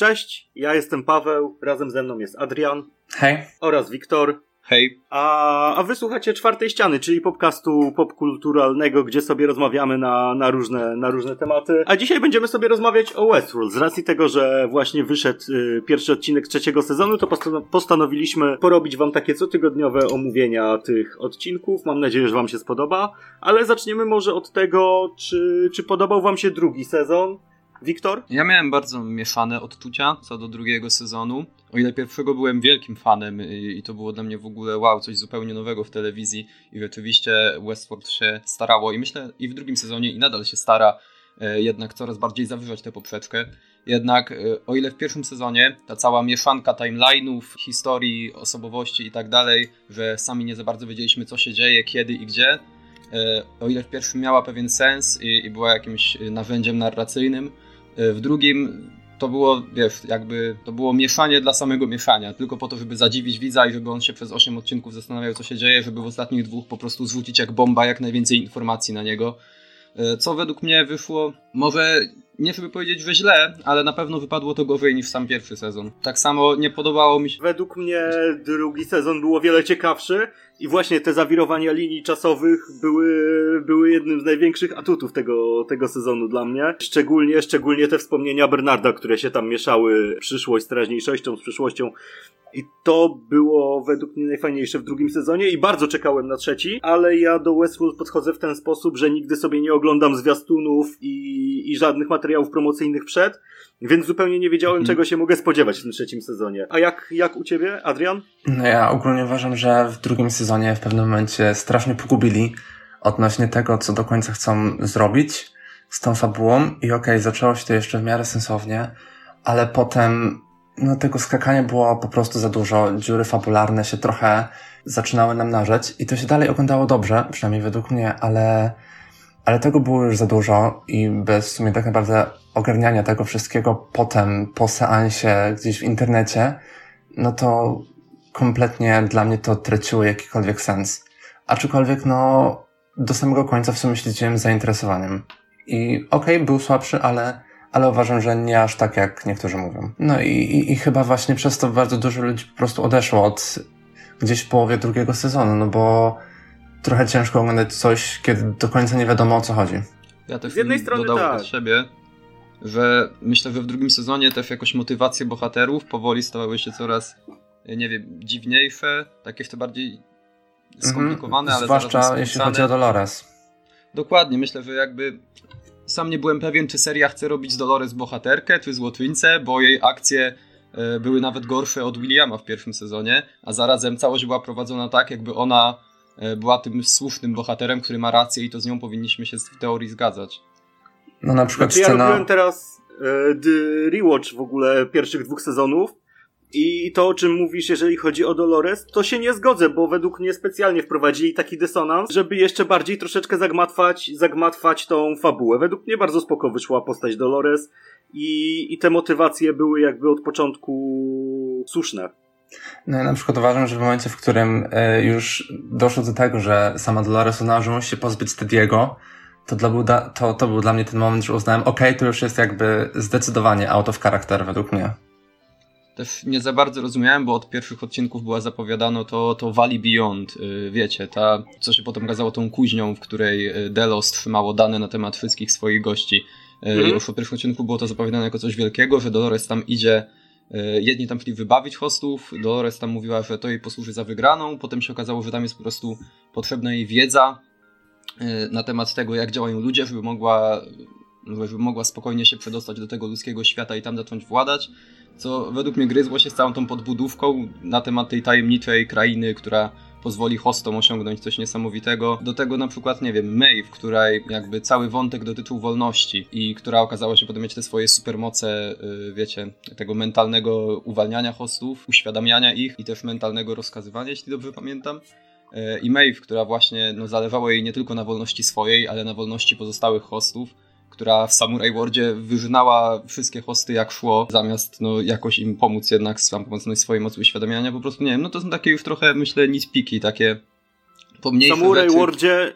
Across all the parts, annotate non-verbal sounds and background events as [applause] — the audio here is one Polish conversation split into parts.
Cześć, ja jestem Paweł, razem ze mną jest Adrian. Hej. Oraz Wiktor. Hej. A, a wysłuchacie czwartej ściany, czyli podcastu popkulturalnego, gdzie sobie rozmawiamy na, na, różne, na różne tematy. A dzisiaj będziemy sobie rozmawiać o Westworld. Z racji tego, że właśnie wyszedł y, pierwszy odcinek trzeciego sezonu, to postanowiliśmy porobić wam takie cotygodniowe omówienia tych odcinków. Mam nadzieję, że wam się spodoba. Ale zaczniemy może od tego, czy, czy podobał wam się drugi sezon. Wiktor? Ja miałem bardzo mieszane odczucia co do drugiego sezonu. O ile pierwszego byłem wielkim fanem i to było dla mnie w ogóle wow, coś zupełnie nowego w telewizji i rzeczywiście Westworld się starało i myślę i w drugim sezonie i nadal się stara e, jednak coraz bardziej zawyżać tę poprzeczkę. Jednak e, o ile w pierwszym sezonie ta cała mieszanka timeline'ów, historii, osobowości i tak dalej, że sami nie za bardzo wiedzieliśmy co się dzieje, kiedy i gdzie, e, o ile w pierwszym miała pewien sens i, i była jakimś narzędziem narracyjnym, w drugim to było, wiesz, jakby to było mieszanie dla samego mieszania, tylko po to, żeby zadziwić widza i żeby on się przez 8 odcinków zastanawiał, co się dzieje, żeby w ostatnich dwóch po prostu zrzucić jak bomba jak najwięcej informacji na niego. E, co według mnie wyszło, może nie żeby powiedzieć, że źle, ale na pewno wypadło to gorzej niż sam pierwszy sezon. Tak samo nie podobało mi się. Według mnie drugi sezon było wiele ciekawszy i właśnie te zawirowania linii czasowych były, były jednym z największych atutów tego, tego sezonu dla mnie. Szczególnie, szczególnie te wspomnienia Bernarda, które się tam mieszały przyszłość z teraźniejszością, z przyszłością. I to było według mnie najfajniejsze w drugim sezonie i bardzo czekałem na trzeci, ale ja do Westworld podchodzę w ten sposób, że nigdy sobie nie oglądam zwiastunów i, i żadnych materiałów promocyjnych przed, więc zupełnie nie wiedziałem, mhm. czego się mogę spodziewać w tym trzecim sezonie. A jak, jak u ciebie, Adrian? No ja ogólnie uważam, że w drugim sezonie w pewnym momencie strasznie pogubili odnośnie tego, co do końca chcą zrobić z tą fabułą. I okej, okay, zaczęło się to jeszcze w miarę sensownie, ale potem no tego skakania było po prostu za dużo, dziury fabularne się trochę zaczynały nam narzeć i to się dalej oglądało dobrze, przynajmniej według mnie, ale, ale tego było już za dużo i bez w sumie tak naprawdę ogarniania tego wszystkiego potem, po seansie gdzieś w internecie, no to kompletnie dla mnie to traciło jakikolwiek sens. Aczkolwiek no, do samego końca w sumie śledziłem zainteresowaniem. I okej, okay, był słabszy, ale ale uważam, że nie aż tak, jak niektórzy mówią. No i, i, i chyba właśnie przez to bardzo dużo ludzi po prostu odeszło od gdzieś w połowie drugiego sezonu, no bo trochę ciężko oglądać coś, kiedy do końca nie wiadomo o co chodzi. Ja też z jednej strony dodał tak. od siebie, że myślę, że w drugim sezonie też jakoś motywacje bohaterów powoli stawały się coraz, nie wiem, dziwniejsze, takie jeszcze bardziej skomplikowane, mhm. ale Zwłaszcza jeśli chodzi o Dolores. Dokładnie, myślę, że jakby sam nie byłem pewien, czy seria chce robić z Dolores bohaterkę, czy złotwińcę, bo jej akcje e, były nawet gorsze od Williama w pierwszym sezonie, a zarazem całość była prowadzona tak, jakby ona e, była tym słusznym bohaterem, który ma rację i to z nią powinniśmy się w teorii zgadzać. No na przykład znaczy, scena... Ja robiłem teraz e, rewatch w ogóle pierwszych dwóch sezonów i to, o czym mówisz, jeżeli chodzi o Dolores, to się nie zgodzę, bo według mnie specjalnie wprowadzili taki dysonans, żeby jeszcze bardziej troszeczkę zagmatwać, zagmatwać tą fabułę. Według mnie bardzo spoko wyszła postać Dolores i, i te motywacje były jakby od początku słuszne. No ja na przykład uważam, że w momencie, w którym e, już doszło do tego, że sama Dolores uznała, że musi się pozbyć Tediego, to, to, to był dla mnie ten moment, że uznałem, okej, okay, to już jest jakby zdecydowanie out of character według mnie też nie za bardzo rozumiałem, bo od pierwszych odcinków była zapowiadano to, to Valley Beyond, y, wiecie, ta, co się potem okazało tą kuźnią, w której y, Delos trzymało dane na temat wszystkich swoich gości. Mm. Już od pierwszych odcinków było to zapowiadane jako coś wielkiego, że Dolores tam idzie, jedni tam chcieli wybawić hostów, Dolores tam mówiła, że to jej posłuży za wygraną, potem się okazało, że tam jest po prostu potrzebna jej wiedza na temat tego, jak działają ludzie, żeby mogła, żeby mogła spokojnie się przedostać do tego ludzkiego świata i tam zacząć władać co według mnie gryzło się z całą tą podbudówką na temat tej tajemniczej krainy, która pozwoli hostom osiągnąć coś niesamowitego. Do tego na przykład, nie wiem, Maeve, której jakby cały wątek dotyczył wolności i która okazała się potem mieć te swoje supermoce, yy, wiecie, tego mentalnego uwalniania hostów, uświadamiania ich i też mentalnego rozkazywania, jeśli dobrze pamiętam. Yy, I Maeve, która właśnie no, zalewało jej nie tylko na wolności swojej, ale na wolności pozostałych hostów która w Samurai Worldzie wyżynała wszystkie hosty jak szło, zamiast no, jakoś im pomóc jednak z pomocą swojej mocy uświadamiania, po prostu nie wiem, no to są takie już trochę, myślę, nitpiki, takie pomniejsze W Samurai Worldzie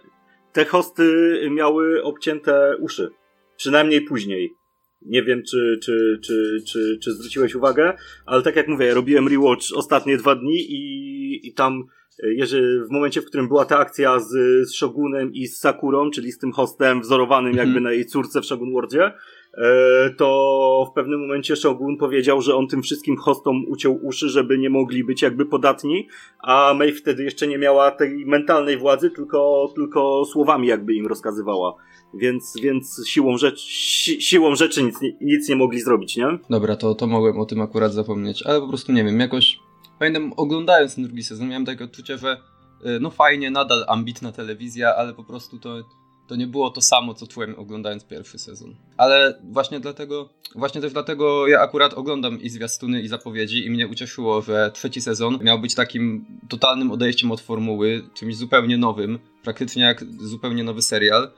te hosty miały obcięte uszy. Przynajmniej później. Nie wiem, czy, czy, czy, czy, czy zwróciłeś uwagę, ale tak jak mówię, robiłem rewatch ostatnie dwa dni i, i tam jeżeli w momencie, w którym była ta akcja z, z Shogunem i z Sakurą, czyli z tym hostem wzorowanym jakby mhm. na jej córce w Shogun Worldzie, e, to w pewnym momencie Shogun powiedział, że on tym wszystkim hostom uciął uszy, żeby nie mogli być jakby podatni, a Mei wtedy jeszcze nie miała tej mentalnej władzy, tylko, tylko słowami jakby im rozkazywała. Więc, więc siłą, rzecz, si, siłą rzeczy nic, nic nie mogli zrobić, nie? Dobra, to, to mogłem o tym akurat zapomnieć, ale po prostu nie wiem, jakoś pamiętam oglądając ten drugi sezon, miałem takie odczucie, że y, no fajnie, nadal ambitna telewizja, ale po prostu to, to nie było to samo, co czułem oglądając pierwszy sezon. Ale właśnie dlatego, właśnie też dlatego ja akurat oglądam i zwiastuny i zapowiedzi i mnie ucieszyło, że trzeci sezon miał być takim totalnym odejściem od formuły, czymś zupełnie nowym, praktycznie jak zupełnie nowy serial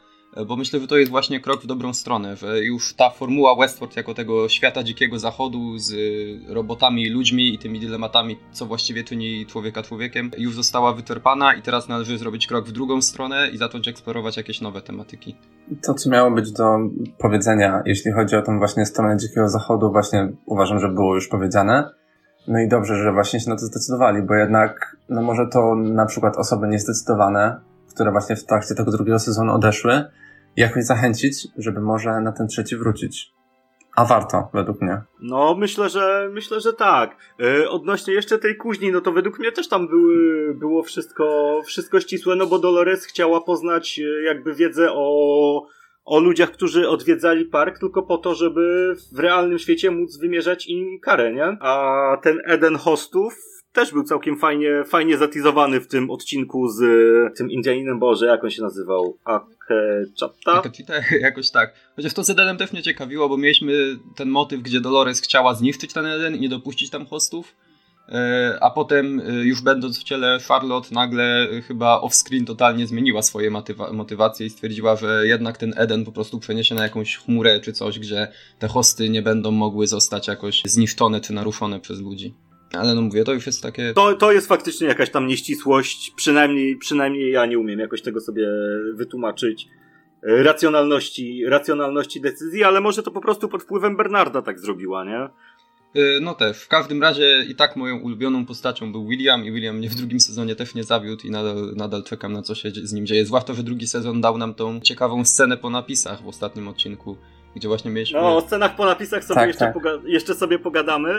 bo myślę, że to jest właśnie krok w dobrą stronę, że już ta formuła Westworld jako tego świata dzikiego zachodu z robotami i ludźmi i tymi dylematami, co właściwie czyni człowieka człowiekiem, już została wyczerpana i teraz należy zrobić krok w drugą stronę i zacząć eksplorować jakieś nowe tematyki. To, co miało być do powiedzenia, jeśli chodzi o tą właśnie stronę dzikiego zachodu, właśnie uważam, że było już powiedziane. No i dobrze, że właśnie się na to zdecydowali, bo jednak, no może to na przykład osoby niezdecydowane, które właśnie w trakcie tego drugiego sezonu odeszły, jakoś zachęcić, żeby może na ten trzeci wrócić. A warto, według mnie. No, myślę, że myślę, że tak. Yy, odnośnie jeszcze tej kuźni, no to według mnie też tam były, było wszystko, wszystko ścisłe, no bo Dolores chciała poznać e, jakby wiedzę o, o ludziach, którzy odwiedzali park, tylko po to, żeby w realnym świecie móc wymierzać im karę, nie? A ten Eden hostów też był całkiem fajnie, fajnie zatizowany w tym odcinku z tym Indianinem Boże, jak on się nazywał? Akechata? Akechita, [laughs] jakoś tak. Chociaż to z Edenem też mnie ciekawiło, bo mieliśmy ten motyw, gdzie Dolores chciała zniszczyć ten Eden i nie dopuścić tam hostów. E, a potem, e, już będąc w ciele Charlotte, nagle chyba off-screen totalnie zmieniła swoje motywa motywacje i stwierdziła, że jednak ten Eden po prostu przeniesie na jakąś chmurę czy coś, gdzie te hosty nie będą mogły zostać jakoś zniszczone czy naruszone przez ludzi. Ale no mówię, to już jest takie... To, to jest faktycznie jakaś tam nieścisłość, przynajmniej, przynajmniej ja nie umiem jakoś tego sobie wytłumaczyć e, racjonalności, racjonalności decyzji, ale może to po prostu pod wpływem Bernarda tak zrobiła, nie? E, no też. W każdym razie i tak moją ulubioną postacią był William i William mnie w drugim sezonie też nie zawiódł i nadal, nadal czekam na co się z nim dzieje. Zwłaszcza, że drugi sezon dał nam tą ciekawą scenę po napisach w ostatnim odcinku gdzie właśnie mieliśmy... No, o scenach po napisach sobie tak, jeszcze, tak. jeszcze sobie pogadamy,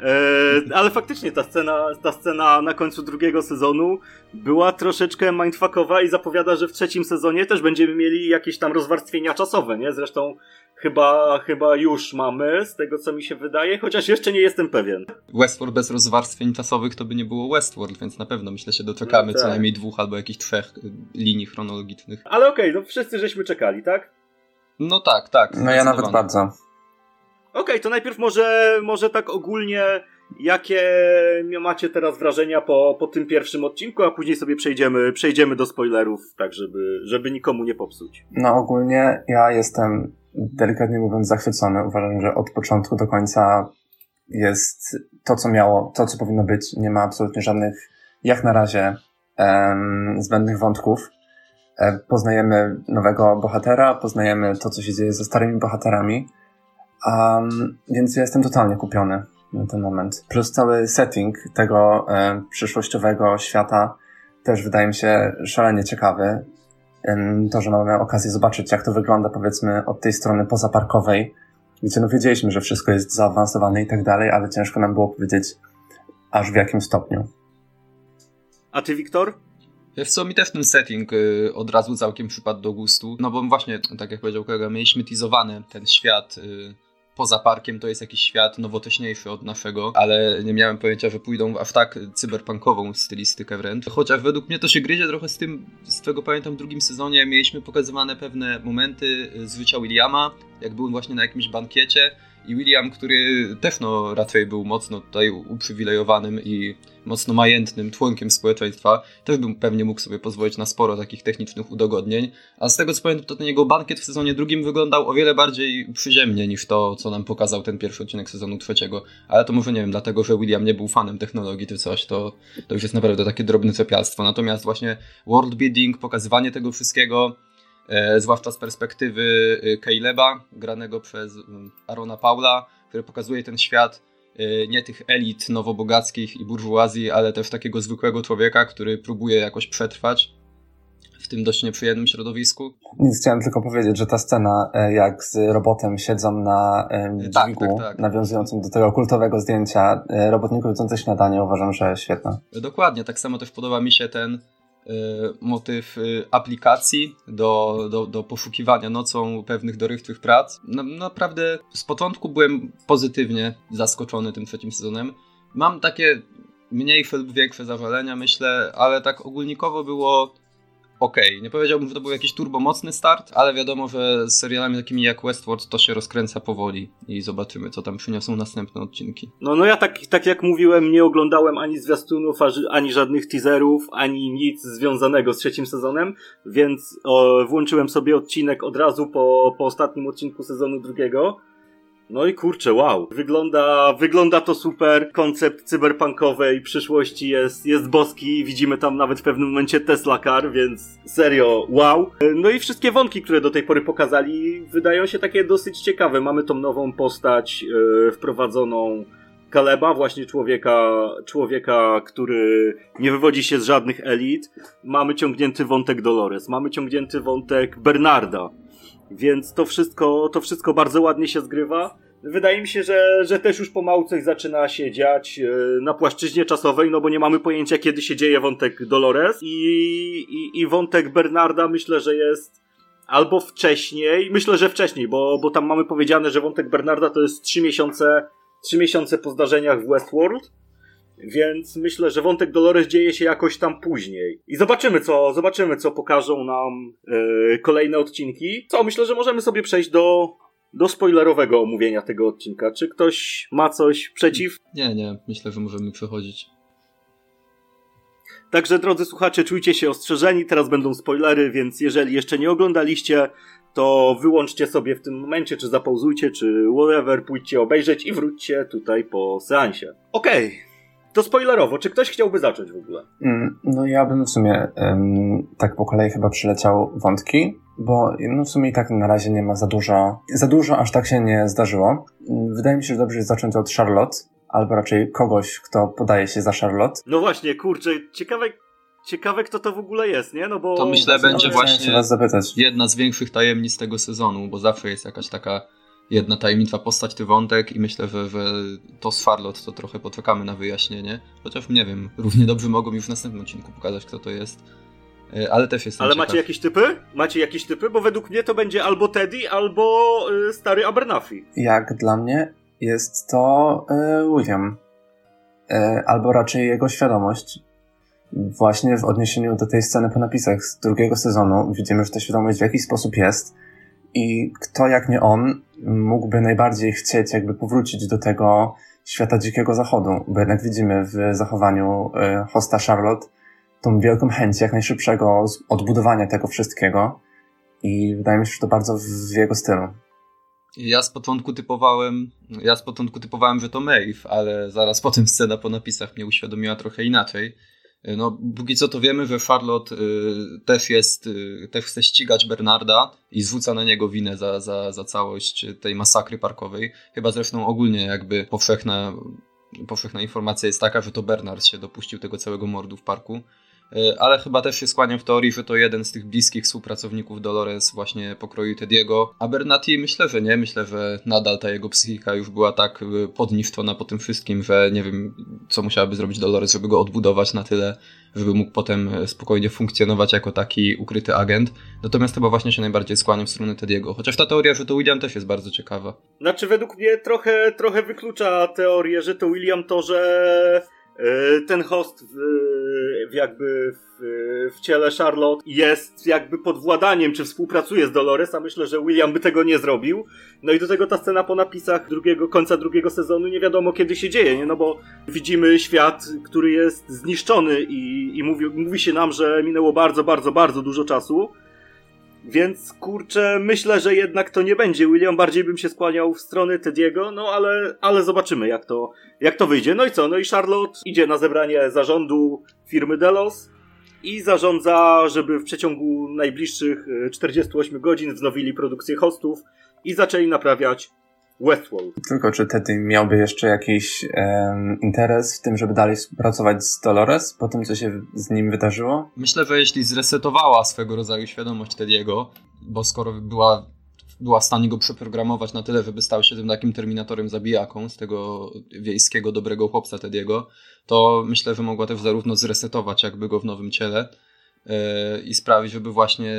e, ale faktycznie ta scena, ta scena na końcu drugiego sezonu była troszeczkę mindfuckowa i zapowiada, że w trzecim sezonie też będziemy mieli jakieś tam rozwarstwienia czasowe, nie? Zresztą chyba, chyba już mamy, z tego co mi się wydaje, chociaż jeszcze nie jestem pewien. Westworld bez rozwarstwień czasowych to by nie było Westworld, więc na pewno myślę się doczekamy no tak. co najmniej dwóch albo jakichś trzech linii chronologicznych. Ale okej, okay, no wszyscy żeśmy czekali, tak? No tak, tak. No ja nawet bardzo. Okej, okay, to najpierw może, może tak ogólnie, jakie macie teraz wrażenia po, po tym pierwszym odcinku, a później sobie przejdziemy, przejdziemy do spoilerów, tak żeby, żeby nikomu nie popsuć. No ogólnie ja jestem delikatnie mówiąc zachwycony. Uważam, że od początku do końca jest to, co miało, to, co powinno być. Nie ma absolutnie żadnych, jak na razie, em, zbędnych wątków. E, poznajemy nowego bohatera, poznajemy to, co się dzieje ze starymi bohaterami. Um, więc ja jestem totalnie kupiony na ten moment. Plus cały setting tego e, przyszłościowego świata też wydaje mi się szalenie ciekawy. To, że mamy okazję zobaczyć, jak to wygląda, powiedzmy, od tej strony pozaparkowej, gdzie no wiedzieliśmy, że wszystko jest zaawansowane i tak dalej, ale ciężko nam było powiedzieć, aż w jakim stopniu. A ty, Wiktor? Wiesz co, mi też ten setting y, od razu całkiem przypadł do gustu, no bo właśnie, tak jak powiedział kolega, mieliśmy teasowany ten świat y, poza parkiem, to jest jakiś świat nowocześniejszy od naszego, ale nie miałem pojęcia, że pójdą w aż tak cyberpunkową stylistykę wręcz. Chociaż według mnie to się gryzie trochę z tym, z tego pamiętam w drugim sezonie mieliśmy pokazywane pewne momenty z życia Williama, jak był właśnie na jakimś bankiecie, i William, który też no, raczej był mocno tutaj uprzywilejowanym i mocno majętnym członkiem społeczeństwa, też bym pewnie mógł sobie pozwolić na sporo takich technicznych udogodnień. A z tego co pamiętam, to ten jego bankiet w sezonie drugim wyglądał o wiele bardziej przyziemnie niż to, co nam pokazał ten pierwszy odcinek sezonu trzeciego. Ale to może nie wiem, dlatego, że William nie był fanem technologii czy coś, to, to już jest naprawdę takie drobne cepialstwo. Natomiast właśnie world building, pokazywanie tego wszystkiego zwłaszcza z perspektywy e, Caleba, granego przez mm, Arona Paula, który pokazuje ten świat e, nie tych elit nowobogackich i burżuazji, ale też takiego zwykłego człowieka, który próbuje jakoś przetrwać w tym dość nieprzyjemnym środowisku. Nic, chciałem tylko powiedzieć, że ta scena, jak z robotem siedzą na tak, dźwigu, tak, tak, tak. nawiązującym do tego kultowego zdjęcia robotników jedzących śniadanie, uważam, że świetna. Dokładnie, tak samo też podoba mi się ten motyw y, aplikacji do, do, do poszukiwania nocą pewnych dorywczych prac. Na, naprawdę z początku byłem pozytywnie zaskoczony tym trzecim sezonem. Mam takie mniejsze lub większe zażalenia, myślę, ale tak ogólnikowo było Okay. Nie powiedziałbym, że to był jakiś turbomocny start, ale wiadomo, że z serialami takimi jak Westworld to się rozkręca powoli i zobaczymy, co tam przyniosą następne odcinki. No, no ja tak, tak jak mówiłem, nie oglądałem ani zwiastunów, ani żadnych teaserów, ani nic związanego z trzecim sezonem, więc o, włączyłem sobie odcinek od razu po, po ostatnim odcinku sezonu drugiego no i kurczę, wow. Wygląda, wygląda to super. Koncept cyberpunkowej przyszłości jest, jest boski. Widzimy tam nawet w pewnym momencie Tesla Car, więc serio, wow. No i wszystkie wątki, które do tej pory pokazali, wydają się takie dosyć ciekawe. Mamy tą nową postać yy, wprowadzoną Kaleba, właśnie człowieka, człowieka, który nie wywodzi się z żadnych elit. Mamy ciągnięty wątek Dolores, mamy ciągnięty wątek Bernarda więc to wszystko, to wszystko bardzo ładnie się zgrywa. Wydaje mi się, że, że też już pomału coś zaczyna się dziać e, na płaszczyźnie czasowej, no bo nie mamy pojęcia, kiedy się dzieje wątek Dolores i, i, i wątek Bernarda myślę, że jest albo wcześniej, myślę, że wcześniej, bo, bo tam mamy powiedziane, że wątek Bernarda to jest trzy miesiące, trzy miesiące po zdarzeniach w Westworld, więc myślę, że wątek Dolores dzieje się jakoś tam później. I zobaczymy, co, zobaczymy, co pokażą nam yy, kolejne odcinki. Co, myślę, że możemy sobie przejść do, do spoilerowego omówienia tego odcinka. Czy ktoś ma coś przeciw? Nie, nie, myślę, że możemy przechodzić. Także drodzy słuchacze, czujcie się ostrzeżeni, teraz będą spoilery, więc jeżeli jeszcze nie oglądaliście, to wyłączcie sobie w tym momencie, czy zapauzujcie, czy whatever, pójdźcie obejrzeć i wróćcie tutaj po seansie. Okej, okay. To spoilerowo, czy ktoś chciałby zacząć w ogóle? Mm, no ja bym w sumie um, tak po kolei chyba przyleciał wątki, bo no w sumie i tak na razie nie ma za dużo, za dużo aż tak się nie zdarzyło. Wydaje mi się, że dobrze jest zacząć od Charlotte, albo raczej kogoś, kto podaje się za Charlotte. No właśnie, kurczę, ciekawe, ciekawe kto to w ogóle jest, nie? No bo... To myślę będzie właśnie jedna z większych tajemnic tego sezonu, bo zawsze jest jakaś taka jedna tajemnicza postać, ty wątek i myślę, że, że to z Farlot to trochę poczekamy na wyjaśnienie. Chociaż nie wiem, równie dobrze mogą już w następnym odcinku pokazać, kto to jest. E, ale też jest. Ale macie jakieś typy? Macie jakieś typy? Bo według mnie to będzie albo Teddy, albo y, stary Abernathy. Jak dla mnie jest to y, William. Y, albo raczej jego świadomość. Właśnie w odniesieniu do tej sceny po napisach z drugiego sezonu widzimy, że ta świadomość w jakiś sposób jest i kto jak nie on mógłby najbardziej chcieć jakby powrócić do tego świata dzikiego zachodu, bo jednak widzimy w zachowaniu y, hosta Charlotte tą wielką chęć jak najszybszego odbudowania tego wszystkiego i wydaje mi się, że to bardzo w jego stylu. Ja z początku typowałem, ja z początku typowałem, że to Maeve, ale zaraz potem scena po napisach mnie uświadomiła trochę inaczej. Y, no, póki co to wiemy, że Charlotte y, też jest, y, też chce ścigać Bernarda i zwróca na niego winę za, za, za całość tej masakry parkowej. Chyba zresztą ogólnie jakby powszechna, powszechna informacja jest taka, że to Bernard się dopuścił tego całego mordu w parku. E, ale chyba też się skłaniam w teorii, że to jeden z tych bliskich współpracowników Dolores właśnie pokroju Tediego. A Bernati myślę, że nie. Myślę, że nadal ta jego psychika już była tak e, podniszczona po tym wszystkim, że nie wiem, co musiałaby zrobić Dolores, żeby go odbudować na tyle, żeby mógł potem e, spokojnie funkcjonować jako taki ukryty agent. Natomiast chyba właśnie się najbardziej skłaniam w stronę Tediego. Chociaż ta teoria, że to William też jest bardzo ciekawa. Znaczy według mnie trochę, trochę wyklucza teorię, że to William to, że ten host w, w jakby w, w, ciele Charlotte jest jakby pod władaniem, czy współpracuje z Dolores, a myślę, że William by tego nie zrobił. No i do tego ta scena po napisach drugiego, końca drugiego sezonu nie wiadomo kiedy się dzieje, nie? No bo widzimy świat, który jest zniszczony i, i mówi, mówi się nam, że minęło bardzo, bardzo, bardzo dużo czasu. Więc kurczę, myślę, że jednak to nie będzie William, bardziej bym się skłaniał w stronę Tediego, no ale, ale zobaczymy jak to, jak to wyjdzie. No i co? No i Charlotte idzie na zebranie zarządu firmy Delos i zarządza, żeby w przeciągu najbliższych 48 e, godzin wznowili produkcję hostów i zaczęli naprawiać Westworld. Tylko czy Teddy miałby jeszcze jakiś um, interes w tym, żeby dalej współpracować z Dolores po tym, co się z nim wydarzyło? Myślę, że jeśli zresetowała swego rodzaju świadomość Teddy'ego, bo skoro była była w stanie go przeprogramować na tyle, żeby stał się tym takim terminatorem zabijaką z tego wiejskiego, dobrego chłopca Tediego, to myślę, że mogła też zarówno zresetować jakby go w nowym ciele yy, i sprawić, żeby właśnie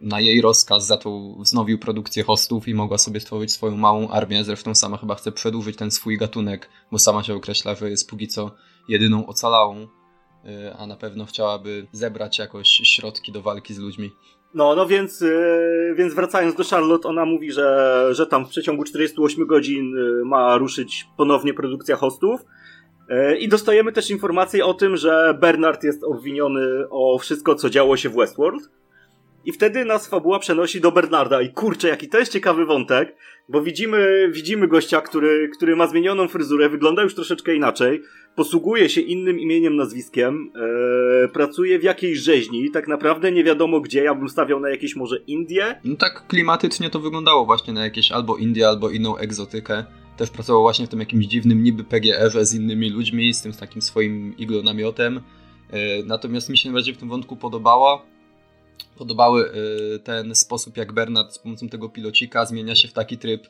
na jej rozkaz za to wznowił produkcję hostów i mogła sobie stworzyć swoją małą armię. Zresztą sama chyba chce przedłużyć ten swój gatunek, bo sama się określa, że jest póki co jedyną ocalałą, yy, a na pewno chciałaby zebrać jakoś środki do walki z ludźmi. No, no więc, yy, więc wracając do Charlotte, ona mówi, że, że tam w przeciągu 48 godzin yy, ma ruszyć ponownie produkcja hostów. I dostajemy też informację o tym, że Bernard jest obwiniony o wszystko, co działo się w Westworld. I wtedy nas fabuła przenosi do Bernarda. I kurczę, jaki to jest ciekawy wątek, bo widzimy, widzimy gościa, który, który ma zmienioną fryzurę, wygląda już troszeczkę inaczej, posługuje się innym imieniem, nazwiskiem, ee, pracuje w jakiejś rzeźni, tak naprawdę nie wiadomo gdzie, ja bym stawiał na jakieś może Indie. No tak klimatycznie to wyglądało właśnie na jakieś albo Indie, albo inną egzotykę. Też pracował właśnie w tym jakimś dziwnym niby PGR-ze z innymi ludźmi, z tym z takim swoim iglonamiotem. E, natomiast mi się najbardziej w tym wątku podobała podobały e, ten sposób, jak Bernard z pomocą tego pilocika zmienia się w taki tryb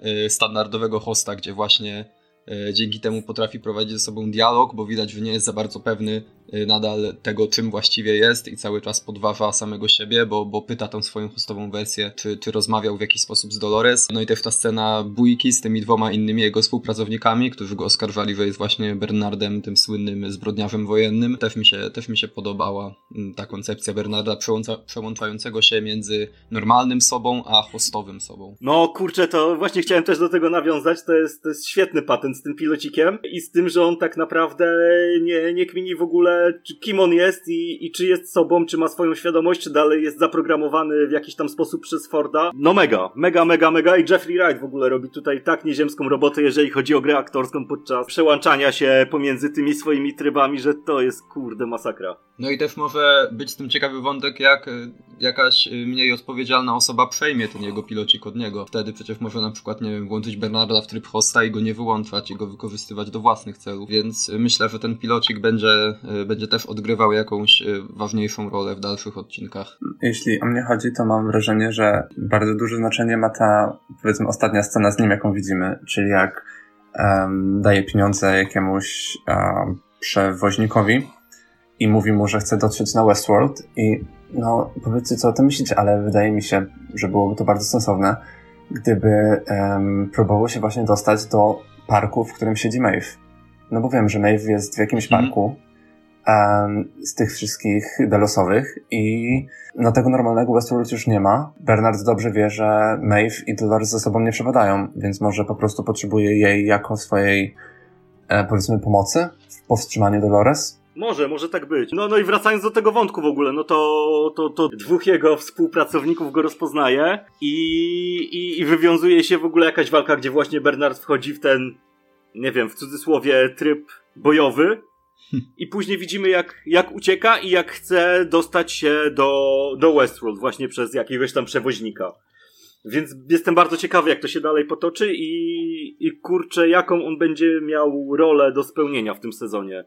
e, standardowego hosta, gdzie właśnie E, dzięki temu potrafi prowadzić ze sobą dialog, bo widać, że nie jest za bardzo pewny nadal tego, czym właściwie jest i cały czas podważa samego siebie, bo, bo pyta tą swoją hostową wersję, czy, czy rozmawiał w jakiś sposób z Dolores. No i też ta scena bójki z tymi dwoma innymi jego współpracownikami, którzy go oskarżali, że jest właśnie Bernardem, tym słynnym zbrodniarzem wojennym. Też mi się, też mi się podobała mm, ta koncepcja Bernarda przełącza, przełączającego się między normalnym sobą, a hostowym sobą. No kurczę, to właśnie chciałem też do tego nawiązać, to jest, to jest świetny patent z tym pilocikiem i z tym, że on tak naprawdę nie, nie kmini w ogóle, kim on jest i, i czy jest sobą, czy ma swoją świadomość, czy dalej jest zaprogramowany w jakiś tam sposób przez Forda. No mega, mega, mega, mega i Jeffrey Wright w ogóle robi tutaj tak nieziemską robotę, jeżeli chodzi o grę aktorską podczas przełączania się pomiędzy tymi swoimi trybami, że to jest kurde masakra. No i też może być z tym ciekawy wątek, jak jakaś mniej odpowiedzialna osoba przejmie ten jego pilocik od niego. Wtedy przecież może na przykład, nie wiem, włączyć Bernarda w tryb hosta i go nie wyłączać i go wykorzystywać do własnych celów, więc myślę, że ten pilocik będzie, będzie też odgrywał jakąś ważniejszą rolę w dalszych odcinkach. Jeśli o mnie chodzi, to mam wrażenie, że bardzo duże znaczenie ma ta, powiedzmy, ostatnia scena z nim, jaką widzimy, czyli jak um, daje pieniądze jakiemuś um, przewoźnikowi i mówi mu, że chce dotrzeć na Westworld i no powiedzcie co o tym myślicie, ale wydaje mi się, że byłoby to bardzo sensowne, gdyby um, próbował się właśnie dostać do parku, w którym siedzi Maeve. No bo wiem, że Maeve jest w jakimś mm. parku um, z tych wszystkich Delosowych i no tego normalnego Westworld już nie ma. Bernard dobrze wie, że Maeve i Dolores ze sobą nie przepadają, więc może po prostu potrzebuje jej jako swojej e, powiedzmy pomocy w powstrzymaniu Dolores może, może tak być. No, no i wracając do tego wątku w ogóle, no to, to, to dwóch jego współpracowników go rozpoznaje i, i, i wywiązuje się w ogóle jakaś walka, gdzie właśnie Bernard wchodzi w ten, nie wiem, w cudzysłowie tryb bojowy i później widzimy jak, jak ucieka i jak chce dostać się do, do Westworld właśnie przez jakiegoś tam przewoźnika. Więc jestem bardzo ciekawy, jak to się dalej potoczy i, i kurczę, jaką on będzie miał rolę do spełnienia w tym sezonie.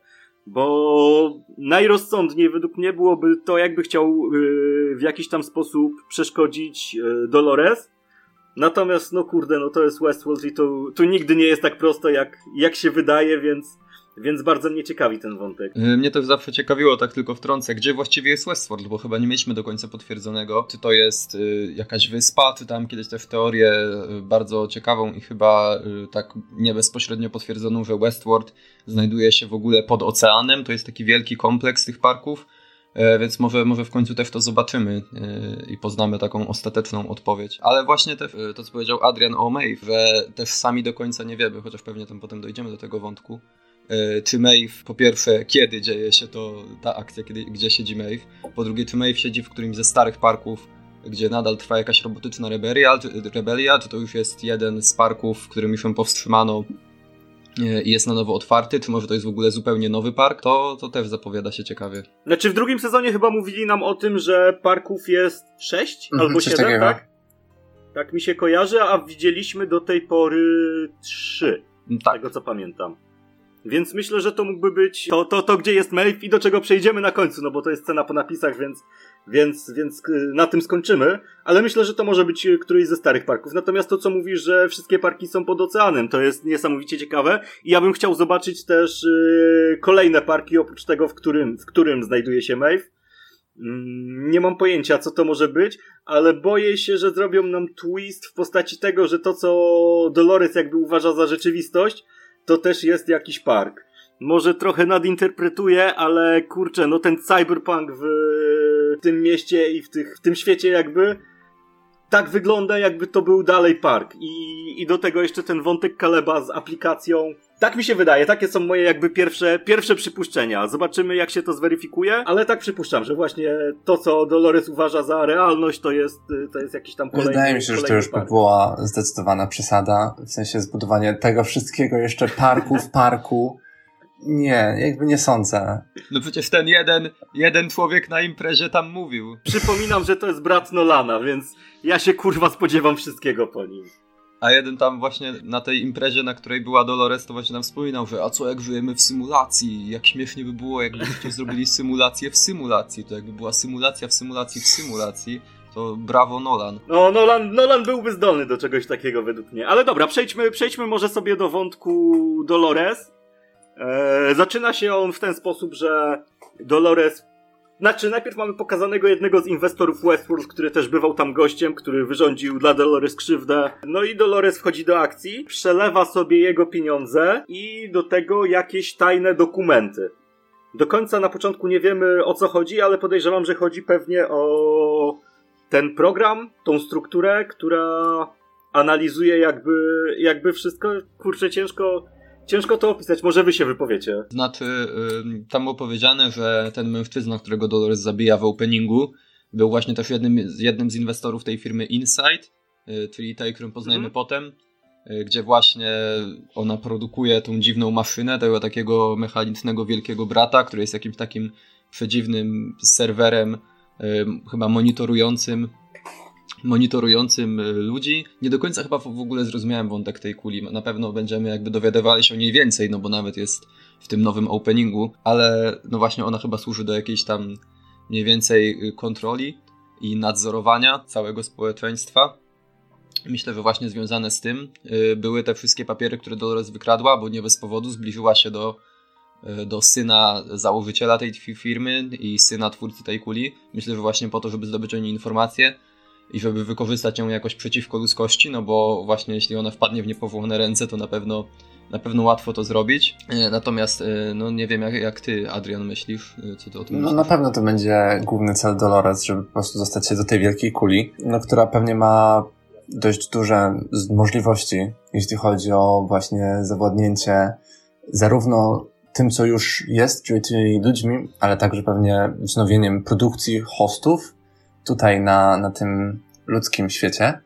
Bo najrozsądniej według mnie byłoby to, jakby chciał yy, w jakiś tam sposób przeszkodzić yy, Dolores. Natomiast, no kurde, no to jest Westworld i to, to nigdy nie jest tak prosto, jak, jak się wydaje, więc więc bardzo mnie ciekawi ten wątek. Y, mnie to zawsze ciekawiło, tak tylko wtrącę, gdzie właściwie jest Westworld, bo chyba nie mieliśmy do końca potwierdzonego, czy to jest y, jakaś wyspa, czy tam kiedyś też teorię y, bardzo ciekawą i chyba y, tak nie bezpośrednio potwierdzoną, że Westworld znajduje się w ogóle pod oceanem, to jest taki wielki kompleks tych parków, y, więc może, może w końcu też to zobaczymy y, i poznamy taką ostateczną odpowiedź. Ale właśnie te, to, co powiedział Adrian O'May, że też sami do końca nie wiemy, chociaż pewnie tam potem dojdziemy do tego wątku, czy Maeve, po pierwsze, kiedy dzieje się to, ta akcja, kiedy, gdzie siedzi Maeve, po drugie, czy Maeve siedzi w którymś ze starych parków, gdzie nadal trwa jakaś robotyczna rebelia, czy, rebelia, czy to już jest jeden z parków, w którym już ją powstrzymano i jest na nowo otwarty, czy może to jest w ogóle zupełnie nowy park, to, to też zapowiada się ciekawie. Znaczy w drugim sezonie chyba mówili nam o tym, że parków jest sześć mhm, albo siedem, tak? Tak mi się kojarzy, a widzieliśmy do tej pory trzy. Tak. Tego co pamiętam. Więc myślę, że to mógłby być to, to, to gdzie jest Maeve i do czego przejdziemy na końcu, no bo to jest scena po napisach, więc, więc, więc y, na tym skończymy. Ale myślę, że to może być y, któryś ze starych parków. Natomiast to, co mówisz, że wszystkie parki są pod oceanem, to jest niesamowicie ciekawe. I ja bym chciał zobaczyć też yy, kolejne parki, oprócz tego, w którym, w którym znajduje się Maeve. Mm, nie mam pojęcia, co to może być, ale boję się, że zrobią nam twist w postaci tego, że to, co Dolores jakby uważa za rzeczywistość, to też jest jakiś park. Może trochę nadinterpretuję, ale kurczę, no ten cyberpunk w tym mieście i w, tych, w tym świecie jakby tak wygląda, jakby to był dalej park. I, I do tego jeszcze ten wątek Kaleba z aplikacją. Tak mi się wydaje, takie są moje jakby pierwsze, pierwsze przypuszczenia. Zobaczymy, jak się to zweryfikuje, ale tak przypuszczam, że właśnie to, co Dolores uważa za realność, to jest, to jest jakiś tam kolejny Wydaje mi się, że to już by była zdecydowana przesada, w sensie zbudowanie tego wszystkiego jeszcze parku w parku. Nie, jakby nie sądzę. No przecież ten jeden, jeden człowiek na imprezie tam mówił. Przypominam, że to jest brat Nolana, więc ja się kurwa spodziewam wszystkiego po nim. A jeden tam właśnie na tej imprezie, na której była Dolores, to właśnie nam wspominał, że a co jak żyjemy w symulacji? Jak śmiesznie by było, jakbyście zrobili symulację w symulacji. To jakby była symulacja w symulacji w symulacji. To brawo Nolan. No, Nolan, Nolan byłby zdolny do czegoś takiego według mnie. Ale dobra, przejdźmy, przejdźmy może sobie do wątku Dolores. Eee, zaczyna się on w ten sposób, że Dolores znaczy, najpierw mamy pokazanego jednego z inwestorów Westworld, który też bywał tam gościem, który wyrządził dla Dolores krzywdę. No i Dolores wchodzi do akcji, przelewa sobie jego pieniądze i do tego jakieś tajne dokumenty. Do końca na początku nie wiemy o co chodzi, ale podejrzewam, że chodzi pewnie o ten program, tą strukturę, która analizuje jakby, jakby wszystko. Kurczę, ciężko, Ciężko to opisać, może wy się wypowiecie. Znaczy, tam było powiedziane, że ten mężczyzna, którego Dolores zabija w openingu, był właśnie też jednym, jednym z inwestorów tej firmy Insight, yy, czyli tej, którą poznajemy mhm. potem, yy, gdzie właśnie ona produkuje tą dziwną maszynę, tego takiego mechanicznego wielkiego brata, który jest jakimś takim przedziwnym serwerem, y, chyba monitorującym monitorującym y, ludzi. Nie do końca chyba w ogóle zrozumiałem wątek tej kuli. Na pewno będziemy jakby dowiadywali się o niej więcej, no bo nawet jest w tym nowym openingu, ale no właśnie ona chyba służy do jakiejś tam mniej więcej y, kontroli i nadzorowania całego społeczeństwa. Myślę, że właśnie związane z tym y, były te wszystkie papiery, które Dolores wykradła, bo nie bez powodu zbliżyła się do, do syna założyciela tej firmy i syna twórcy tej kuli. Myślę, że właśnie po to, żeby zdobyć o niej informacje i żeby wykorzystać ją jakoś przeciwko ludzkości, no bo właśnie jeśli ona wpadnie w niepowołane ręce, to na pewno na pewno łatwo to zrobić. E, natomiast e, no nie wiem jak, jak ty, Adrian, myślisz, e, co ty o tym No myślisz? na pewno to będzie główny cel Dolores, żeby po prostu dostać się do tej wielkiej kuli, no, która pewnie ma dość duże możliwości, jeśli chodzi o właśnie zawładnięcie zarówno tym, co już jest, czyli tymi ludźmi, ale także pewnie wznowieniem produkcji hostów, tutaj na, na tym ludzkim świecie,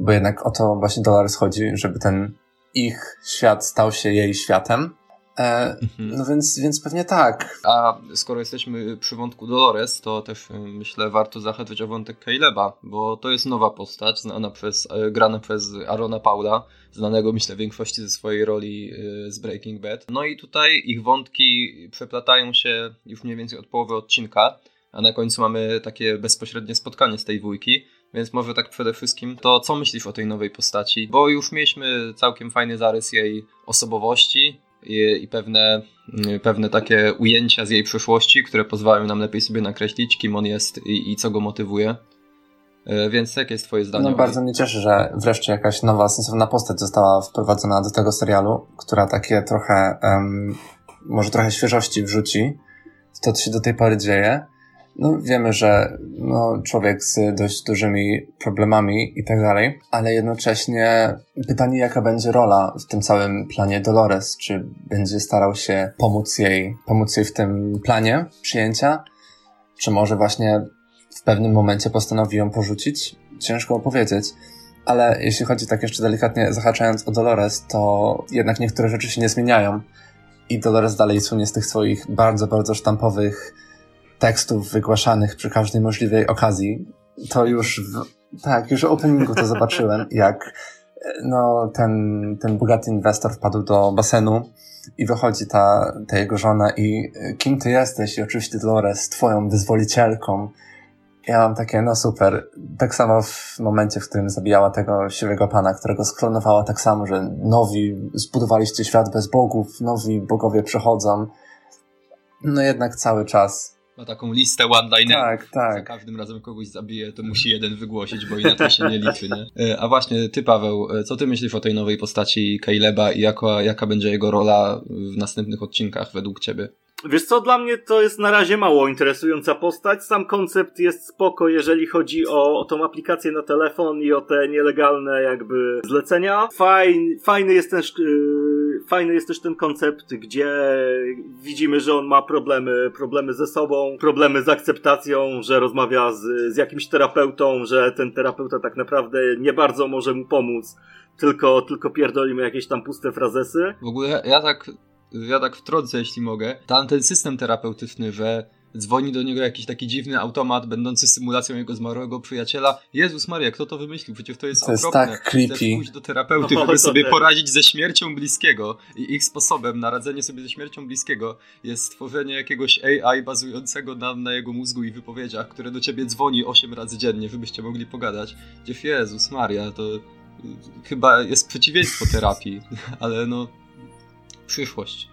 bo jednak o to właśnie Dolores chodzi, żeby ten ich świat stał się jej światem. E, mhm. No więc, więc pewnie tak. A skoro jesteśmy przy wątku Dolores, to też y, myślę warto zahaczyć o wątek Caleba, bo to jest nowa postać, znana przez, e, grana przez Arona Paula, znanego myślę większości ze swojej roli y, z Breaking Bad. No i tutaj ich wątki przeplatają się już mniej więcej od połowy odcinka a na końcu mamy takie bezpośrednie spotkanie z tej wujki. Więc może tak przede wszystkim, to co myślisz o tej nowej postaci? Bo już mieliśmy całkiem fajny zarys jej osobowości i, i pewne, mm, pewne takie ujęcia z jej przyszłości, które pozwalają nam lepiej sobie nakreślić, kim on jest i, i co go motywuje. E, więc jakie jest twoje zdanie? No bardzo mnie cieszy, że wreszcie jakaś nowa, sensowna postać została wprowadzona do tego serialu, która takie trochę, um, może trochę świeżości wrzuci w to, co się do tej pory dzieje. No, wiemy, że no, człowiek z dość dużymi problemami i tak dalej, ale jednocześnie pytanie, jaka będzie rola w tym całym planie Dolores? Czy będzie starał się pomóc jej, pomóc jej w tym planie przyjęcia? Czy może właśnie w pewnym momencie postanowi ją porzucić? Ciężko opowiedzieć. Ale jeśli chodzi tak jeszcze delikatnie zahaczając o Dolores, to jednak niektóre rzeczy się nie zmieniają. I Dolores dalej słynie z tych swoich bardzo, bardzo sztampowych tekstów wygłaszanych przy każdej możliwej okazji. To już, w, tak, już w openingu to zobaczyłem, [laughs] jak no, ten, ten bogaty inwestor wpadł do basenu i wychodzi ta, ta jego żona i kim ty jesteś? I oczywiście Dolores, twoją wyzwolicielką. Ja mam takie, no super. Tak samo w momencie, w którym zabijała tego siwego pana, którego sklonowała tak samo, że nowi zbudowaliście świat bez bogów, nowi bogowie przychodzą. No jednak cały czas ma taką listę one-linerów. Tak, tak. Za każdym razem kogoś zabije, to musi jeden wygłosić, bo inaczej się nie liczy, nie? E, a właśnie, ty Paweł, e, co ty myślisz o tej nowej postaci Caleba i jaka, jaka będzie jego rola w następnych odcinkach według ciebie? Wiesz co, dla mnie to jest na razie mało interesująca postać. Sam koncept jest spoko, jeżeli chodzi o, o tą aplikację na telefon i o te nielegalne jakby zlecenia. Fajn, fajny jest ten, yy, fajny jest też ten koncept, gdzie widzimy, że on ma problemy, problemy ze sobą, problemy z akceptacją, że rozmawia z, z jakimś terapeutą, że ten terapeuta tak naprawdę nie bardzo może mu pomóc tylko, tylko pierdolimy jakieś tam puste frazesy. W ogóle ja tak ja tak wtrącę, jeśli mogę, tam ten system terapeutyczny, że dzwoni do niego jakiś taki dziwny automat, będący symulacją jego zmarłego przyjaciela. Jezus Maria, kto to wymyślił? Przecież to jest To jest tak creepy. Chcesz pójść do terapeuty, no, żeby sobie poradzić ze śmiercią bliskiego. I ich sposobem na radzenie sobie ze śmiercią bliskiego jest stworzenie jakiegoś AI bazującego na, na jego mózgu i wypowiedziach, które do ciebie dzwoni 8 razy dziennie, żebyście mogli pogadać. Gdzie Jezus Maria, to chyba jest przeciwieństwo terapii, [laughs] ale no przyszłość.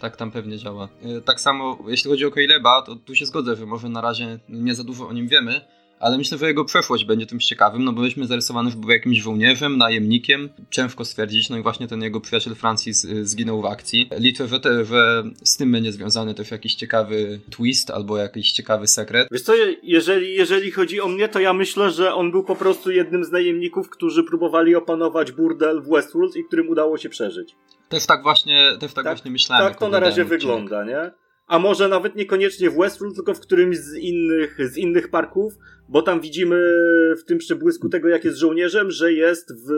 Tak tam pewnie działa. E, tak samo, jeśli chodzi o Caleba, to tu się zgodzę, że może na razie nie za dużo o nim wiemy, ale myślę, że jego przeszłość będzie tym ciekawym, no bo byliśmy zarysowany, że był jakimś żołnierzem, najemnikiem, ciężko stwierdzić, no i właśnie ten jego przyjaciel Francis y, zginął w akcji. Liczę, że, te, że z tym będzie związany też jakiś ciekawy twist albo jakiś ciekawy sekret. Wiesz co, jeżeli, jeżeli chodzi o mnie, to ja myślę, że on był po prostu jednym z najemników, którzy próbowali opanować burdel w Westworld i którym udało się przeżyć. Też tak właśnie, też tak, tak właśnie myślałem. Tak to na razie wygląda, nie? A może nawet niekoniecznie w Westworld, tylko w którymś z innych, z innych parków, bo tam widzimy w tym przebłysku tego, jak jest żołnierzem, że jest w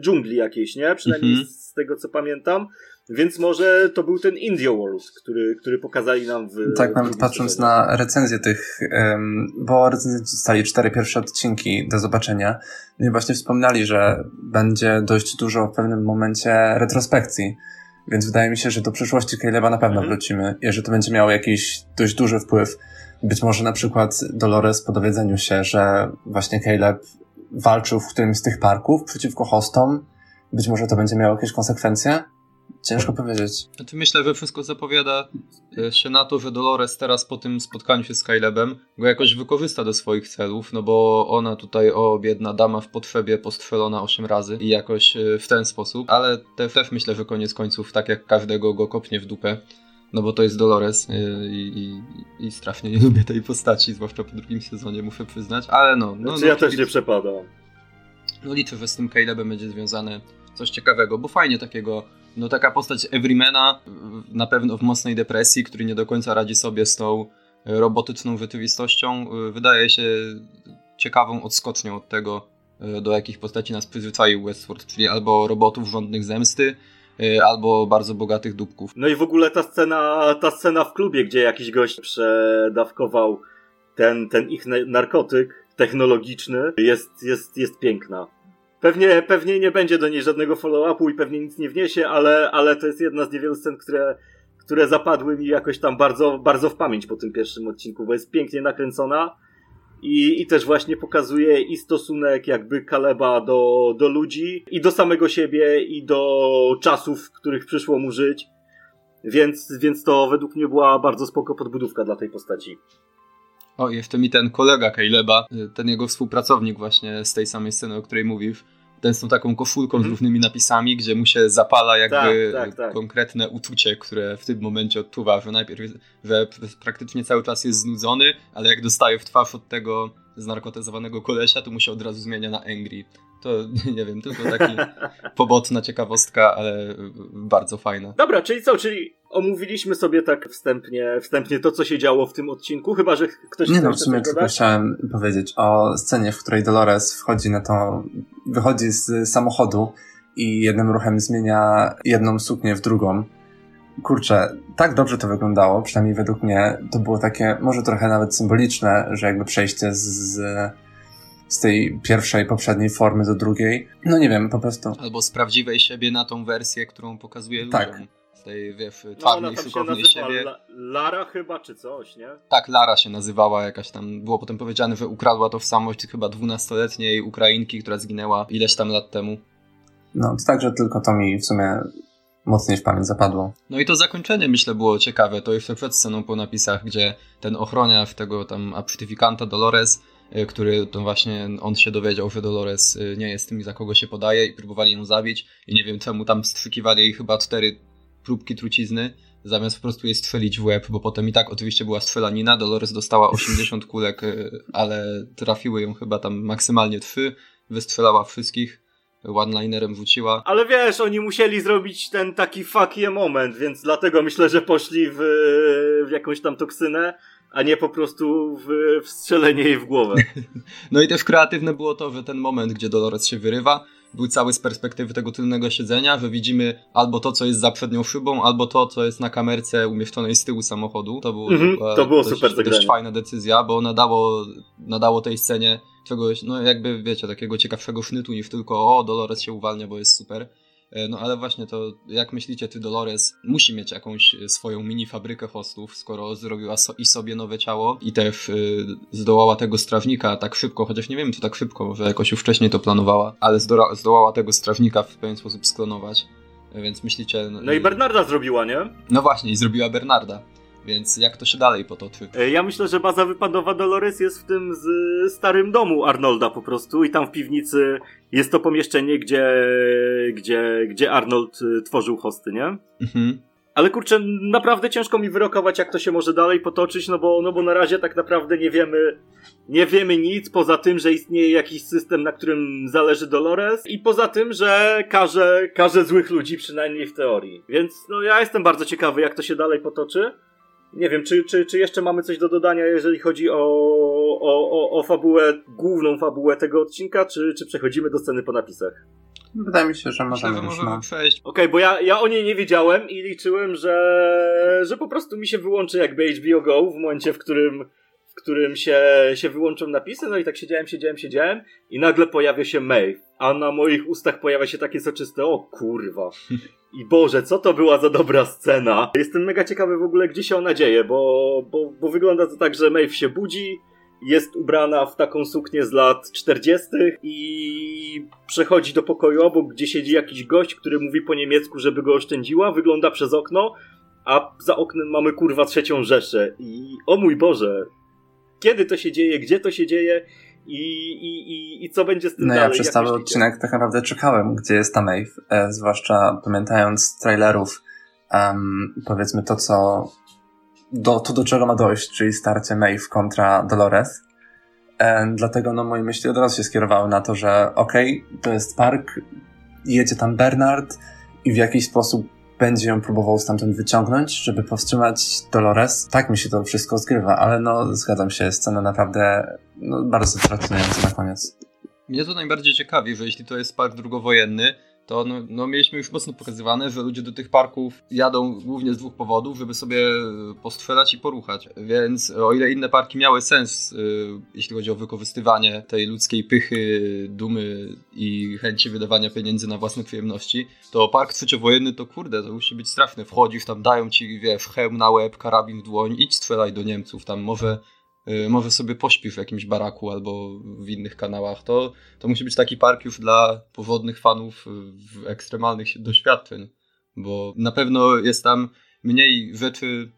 dżungli jakiejś, nie? Przynajmniej mhm. z tego, co pamiętam. Więc może to był ten Indio World, który, który pokazali nam w. Tak, nawet patrząc na recenzję tych, bo recenzenci dostali cztery pierwsze odcinki do zobaczenia. No i właśnie wspomniali, że będzie dość dużo w pewnym momencie retrospekcji. Więc wydaje mi się, że do przyszłości Caleba na pewno mhm. wrócimy i że to będzie miało jakiś dość duży wpływ. Być może na przykład Dolores po dowiedzeniu się, że właśnie Caleb walczył w którymś z tych parków przeciwko hostom, być może to będzie miało jakieś konsekwencje? Ciężko powiedzieć. Znaczy myślę, że wszystko zapowiada e, się na to, że Dolores teraz po tym spotkaniu się z Calebem go jakoś wykorzysta do swoich celów, no bo ona tutaj, o biedna dama w potrzebie postrzelona 8 razy i jakoś e, w ten sposób, ale też myślę, że koniec końców tak jak każdego go kopnie w dupę. No bo to jest Dolores e, i, i, i strasznie nie lubię tej postaci, zwłaszcza po drugim sezonie, muszę przyznać, ale no. no znaczy, no ja też nie przepadam. No liczę, że z tym Calebem będzie związane coś ciekawego, bo fajnie takiego no taka postać Everymana na pewno w mocnej depresji, który nie do końca radzi sobie z tą robotyczną rzeczywistością, wydaje się ciekawą odskocznią od tego, e, do jakich postaci nas przyzwyczaił Westworld, czyli albo robotów rządnych zemsty, e, albo bardzo bogatych dupków. No i w ogóle ta scena, ta scena w klubie, gdzie jakiś gość przedawkował ten, ten ich narkotyk technologiczny, jest, jest, jest piękna. Pewnie, pewnie nie będzie do niej żadnego follow-upu i pewnie nic nie wniesie, ale, ale to jest jedna z niewielu scen, które, które zapadły mi jakoś tam bardzo, bardzo w pamięć po tym pierwszym odcinku, bo jest pięknie nakręcona i, i też właśnie pokazuje i stosunek jakby Kaleba do, do ludzi, i do samego siebie, i do czasów, w których przyszło mu żyć. Więc, więc to według mnie była bardzo spoko podbudówka dla tej postaci. O, jeszcze mi ten kolega Caleba, ten jego współpracownik właśnie z tej samej sceny, o której mówisz, ten z tą taką koszulką mm. z mhm. różnymi napisami, gdzie mu się zapala jakby tak, tak, tak. konkretne uczucie, które w tym momencie odczuwa, że najpierw, że praktycznie cały czas jest znudzony, ale jak dostaje w twarz od tego znarkotyzowanego kolesia, to mu się od razu zmienia na angry. To [laughs] nie wiem, tylko taki [laughs] pobotna ciekawostka, ale bardzo fajna. Dobra, czyli co, czyli omówiliśmy sobie tak wstępnie, wstępnie to, co się działo w tym odcinku, chyba, że ktoś Nie no, w sumie tylko chciałem powiedzieć o scenie, w której Dolores wchodzi na to wychodzi z samochodu i jednym ruchem zmienia jedną suknię w drugą. Kurczę, tak dobrze to wyglądało, przynajmniej według mnie. To było takie, może trochę nawet symboliczne, że jakby przejście z, z, tej pierwszej, poprzedniej formy do drugiej. No nie wiem, po prostu. Albo z prawdziwej siebie na tą wersję, którą pokazuje Tak. ludziom. Z tej, wiesz, No, czarnej, szykownej nazywa siebie. La- Lara chyba, czy coś, nie? Tak, Lara się nazywała jakaś tam, było potem powiedziane, że ukradła tożsamość chyba dwunastoletniej Ukrainki, która zginęła ileś tam lat temu. No, to także tylko to mi w sumie mocniej w pamięć zapadło. No i to zakończenie myślę było ciekawe, to jeszcze przed sceną po napisach, gdzie ten ochroniarz tego tam absztyfikanta Dolores, y, który to właśnie on się dowiedział, że Dolores y, nie jest tym, za kogo się podaje i próbowali ją zabić i nie wiem czemu tam strzykiwali jej chyba cztery próbki trucizny, zamiast po prostu jej strzelić w łeb, bo potem i tak oczywiście była strzelanina, Dolores dostała 80 kulek, y, ale trafiły ją chyba tam maksymalnie trzy, wystrzelała wszystkich, one-linerem wróciła. Ale wiesz, oni musieli zrobić ten taki fuck yeah moment, więc dlatego myślę, że poszli w, w jakąś tam toksynę, a nie po prostu w, w strzelenie jej w głowę. [laughs] No i też kreatywne było to, że ten moment, gdzie Dolores się wyrywa, był cały z perspektywy tego tylnego siedzenia, że widzimy albo to, co jest za przednią szybą, albo to, co jest na kamerce umieszczonej z tyłu samochodu. To, było, Mhm, była to było dość, super zagranie. dość fajna decyzja, bo nadało, nadało tej scenie czegoś, no jakby wiecie, takiego ciekawszego sznytu niż tylko o, Dolores się uwalnia, bo jest super. E, No ale właśnie to, jak myślicie, ty Dolores musi mieć jakąś e, swoją mini fabrykę hostów, skoro zrobiła so i sobie nowe ciało i też y, zdołała tego strażnika tak szybko, chociaż nie wiem czy tak szybko, może jakoś już wcześniej to planowała, ale zdoła, zdołała tego strażnika w pewien sposób sklonować. E, Więc myślicie... No i Bernarda zrobiła, nie? No właśnie, i zrobiła Bernarda. Więc jak to się dalej potoczy? E, Ja myślę, że baza wypadowa Dolores jest w tym z starym domu Arnolda po prostu i tam w piwnicy jest to pomieszczenie, gdzie, gdzie, gdzie Arnold y, tworzył hosty, nie? Mhm. Ale kurczę, naprawdę ciężko mi wyrokować, jak to się może dalej potoczyć, no bo, no bo na razie tak naprawdę nie wiemy, nie wiemy nic poza tym, że istnieje jakiś system, na którym zależy Dolores i poza tym, że każe, każe złych ludzi, przynajmniej w teorii. Więc no ja jestem bardzo ciekawy, jak to się dalej potoczy. Nie wiem, czy, czy, czy jeszcze mamy coś do dodania, jeżeli chodzi o, o, o, o fabułę, główną fabułę tego odcinka, czy, czy przechodzimy do sceny po napisach? Wydaje mi się, że Myślę, możemy że już, możemy no. przejść. Okej, bo ja, ja o niej nie wiedziałem i liczyłem, że, że po prostu mi się wyłączy jakby HBO Go w momencie, w którym, w którym się, się wyłączą napisy. No i tak siedziałem, siedziałem, siedziałem i nagle pojawia się Maeve. A na moich ustach pojawia się takie soczyste, o kurwa. I Boże, co to była za dobra scena. Jestem mega ciekawy w ogóle, gdzie się ona dzieje, bo, bo, bo wygląda to tak, że Maeve się budzi, jest ubrana w taką suknię z lat 40. i przechodzi do pokoju obok, gdzie siedzi jakiś gość, który mówi po niemiecku, żeby go oszczędziła, wygląda przez okno, a za oknem mamy kurwa trzecią Rzeszę. I o mój Boże, kiedy to się dzieje, gdzie to się dzieje i, i, i, i co będzie z tym No dalej? ja przez cały odcinek tak naprawdę czekałem, gdzie jest ta Maeve, e, zwłaszcza pamiętając trailerów, em, powiedzmy to, co do, to do czego ma dojść, czyli starcie Maeve kontra Dolores. E, dlatego no moje myśli od razu się skierowały na to, że okej, to jest park, jedzie tam Bernard i w jakiś sposób będzie ją próbował stamtąd wyciągnąć, żeby powstrzymać Dolores. Tak mi się to wszystko zgrywa, ale no zgadzam się, scena naprawdę no, bardzo fascynująca na koniec. Mnie to najbardziej ciekawi, że jeśli to jest park drugowojenny, to no, no mieliśmy już mocno pokazywane, że ludzie do tych parków jadą głównie z dwóch powodów, żeby sobie postrzelać i poruchać. Więc o ile inne parki miały sens, y, jeśli chodzi o wykorzystywanie tej ludzkiej pychy, dumy i chęci wydawania pieniędzy na własne przyjemności, to park trzeciowojenny to kurde, to musi być straszne. Wchodzisz, tam dają ci, wiesz, hełm na łeb, karabin w dłoń, idź strzelaj do Niemców, tam może może sobie pośpisz w jakimś baraku albo w innych kanałach. To, to musi być taki park już dla powodnych fanów y, ekstremalnych doświadczeń, bo na pewno jest tam mniej rzeczy,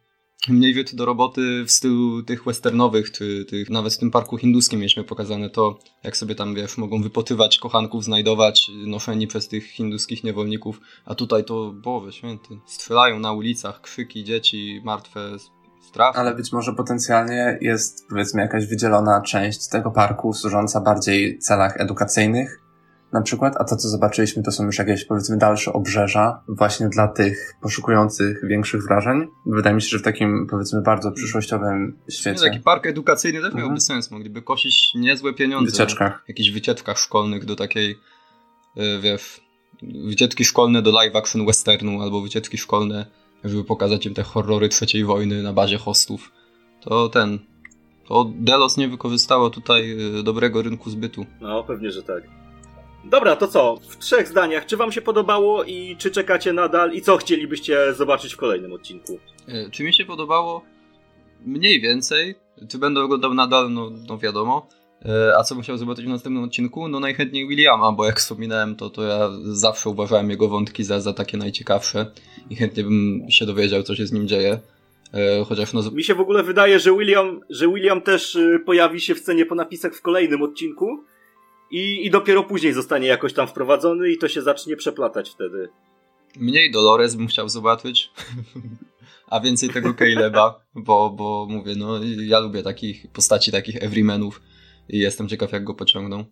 mniej rzeczy do roboty w stylu tych westernowych, czy tych, nawet w tym parku hinduskim mieliśmy pokazane to, jak sobie tam, wiesz, mogą wypotywać kochanków, znajdować noszeni przez tych hinduskich niewolników, a tutaj to, Boże święty, strzelają na ulicach, krzyki, dzieci martwe, Ale być może potencjalnie jest, powiedzmy, jakaś wydzielona część tego parku służąca bardziej celach edukacyjnych, na przykład, a to, co zobaczyliśmy, to są już jakieś, powiedzmy, dalsze obrzeża właśnie dla tych poszukujących większych wrażeń. Wydaje mi się, że w takim, powiedzmy, bardzo przyszłościowym świecie, taki park edukacyjny też miałby Mhm. sens. Mogliby kosić niezłe pieniądze. wycieczkach. Na jakichś wycieczkach szkolnych do takiej y, wiesz, wycieczki szkolne do live action westernu albo wycieczki szkolne, żeby pokazać im te horrory trzeciej wojny na bazie hostów, to ten, to Delos nie wykorzystało tutaj y, dobrego rynku zbytu. No, pewnie, że tak. Dobra, to co? W trzech zdaniach, czy wam się podobało i czy czekacie nadal i co chcielibyście zobaczyć w kolejnym odcinku? Y, Czy mi się podobało? Mniej więcej. Czy będę oglądał nadal? No, no wiadomo. Y, A co bym chciał zobaczyć w następnym odcinku? No najchętniej Williama, bo jak wspominałem, to, to ja zawsze uważałem jego wątki za, za takie najciekawsze i chętnie bym się dowiedział, co się z nim dzieje. Y, Chociaż no, Mi się w ogóle wydaje, że William, że William też y, pojawi się w scenie po napisach w kolejnym odcinku i, i dopiero później zostanie jakoś tam wprowadzony i to się zacznie przeplatać wtedy. mniej Dolores bym chciał zobaczyć, [laughs] a więcej tego Caleba, bo, bo mówię, no ja lubię takich postaci, takich everymanów i jestem ciekaw, jak go pociągną.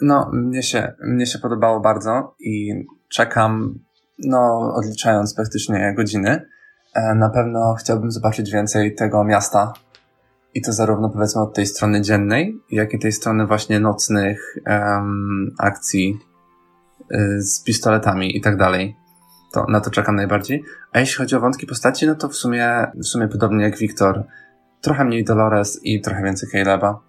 No, mnie się, mnie się podobało bardzo i czekam, no, odliczając praktycznie godziny. E, Na pewno chciałbym zobaczyć więcej tego miasta. I to zarówno powiedzmy od tej strony dziennej, jak i tej strony właśnie nocnych akcji y, z pistoletami i tak dalej. To, na to czekam najbardziej. A jeśli chodzi o wątki postaci, no to w sumie, w sumie podobnie jak Wiktor, trochę mniej Dolores i trochę więcej Caleba.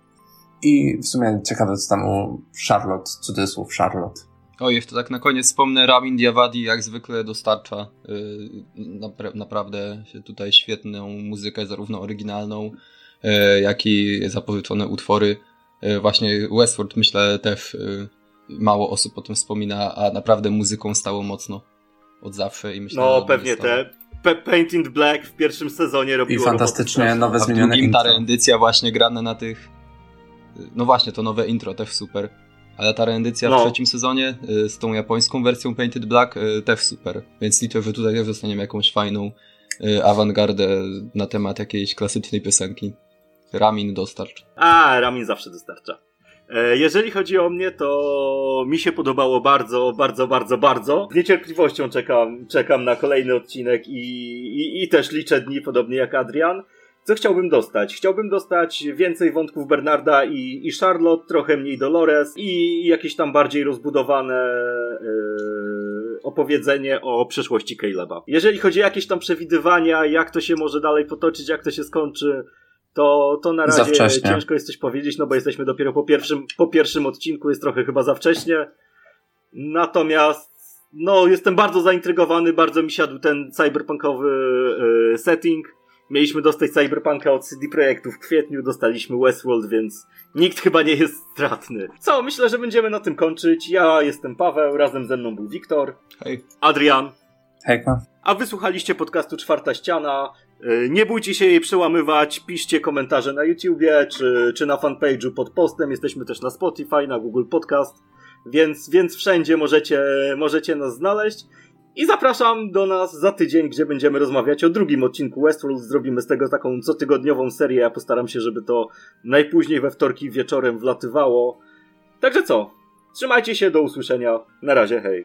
I w sumie ciekawe, co tam u Charlotte, cudzysłów Charlotte. O, jeszcze tak na koniec wspomnę, Ramin Djawadi jak zwykle dostarcza yy, napra- naprawdę tutaj świetną muzykę, zarówno oryginalną, yy, jak i zapożyczone utwory. Yy, właśnie Westworld myślę też yy, mało osób o tym wspomina, a naprawdę muzyką stało mocno od zawsze i myślę, że No, pewnie te Pe- Paint in Black w pierwszym sezonie robiło I fantastycznie robotę nowe A zmienione drugim ta intro. rendycja właśnie grane na tych... No właśnie, to nowe intro też super. Ale ta rendycja No. w trzecim sezonie y, z tą japońską wersją Painted Black y, też super. Więc liczę, że tutaj też dostaniemy jakąś fajną y, awangardę na temat jakiejś klasycznej piosenki. Ramin dostarcz. A, Ramin zawsze dostarcza. E, Jeżeli chodzi o mnie, to mi się podobało bardzo, bardzo, bardzo, bardzo. Z niecierpliwością czekam, czekam na kolejny odcinek i, i, i też liczę dni, podobnie jak Adrian. Co chciałbym dostać? Chciałbym dostać więcej wątków Bernarda i, i Charlotte, trochę mniej Dolores i jakieś tam bardziej rozbudowane e, opowiedzenie o przeszłości Caleba. Jeżeli chodzi o jakieś tam przewidywania, jak to się może dalej potoczyć, jak to się skończy, to, to na razie ciężko jest coś powiedzieć, no bo jesteśmy dopiero po pierwszym, po pierwszym odcinku, jest trochę chyba za wcześnie. Natomiast, no, jestem bardzo zaintrygowany, bardzo mi siadł ten cyberpunkowy e, setting. Mieliśmy dostać Cyberpunka od CD Projektu w kwietniu, dostaliśmy Westworld, więc nikt chyba nie jest stratny. Co, myślę, że będziemy na tym kończyć. Ja jestem Paweł, razem ze mną był Wiktor, Hej. Adrian, Hejka. a wysłuchaliście podcastu Czwarta Ściana. Yy, Nie bójcie się jej przełamywać, piszcie komentarze na YouTubie czy, czy na fanpage'u pod postem. Jesteśmy też na Spotify, na Google Podcast, więc, więc wszędzie możecie, możecie nas znaleźć. I zapraszam do nas za tydzień, gdzie będziemy rozmawiać o drugim odcinku Westworld. Zrobimy z tego taką cotygodniową serię. Ja postaram się, żeby to najpóźniej we wtorki wieczorem wlatywało. Także co? Trzymajcie się, do usłyszenia. Na razie, hej.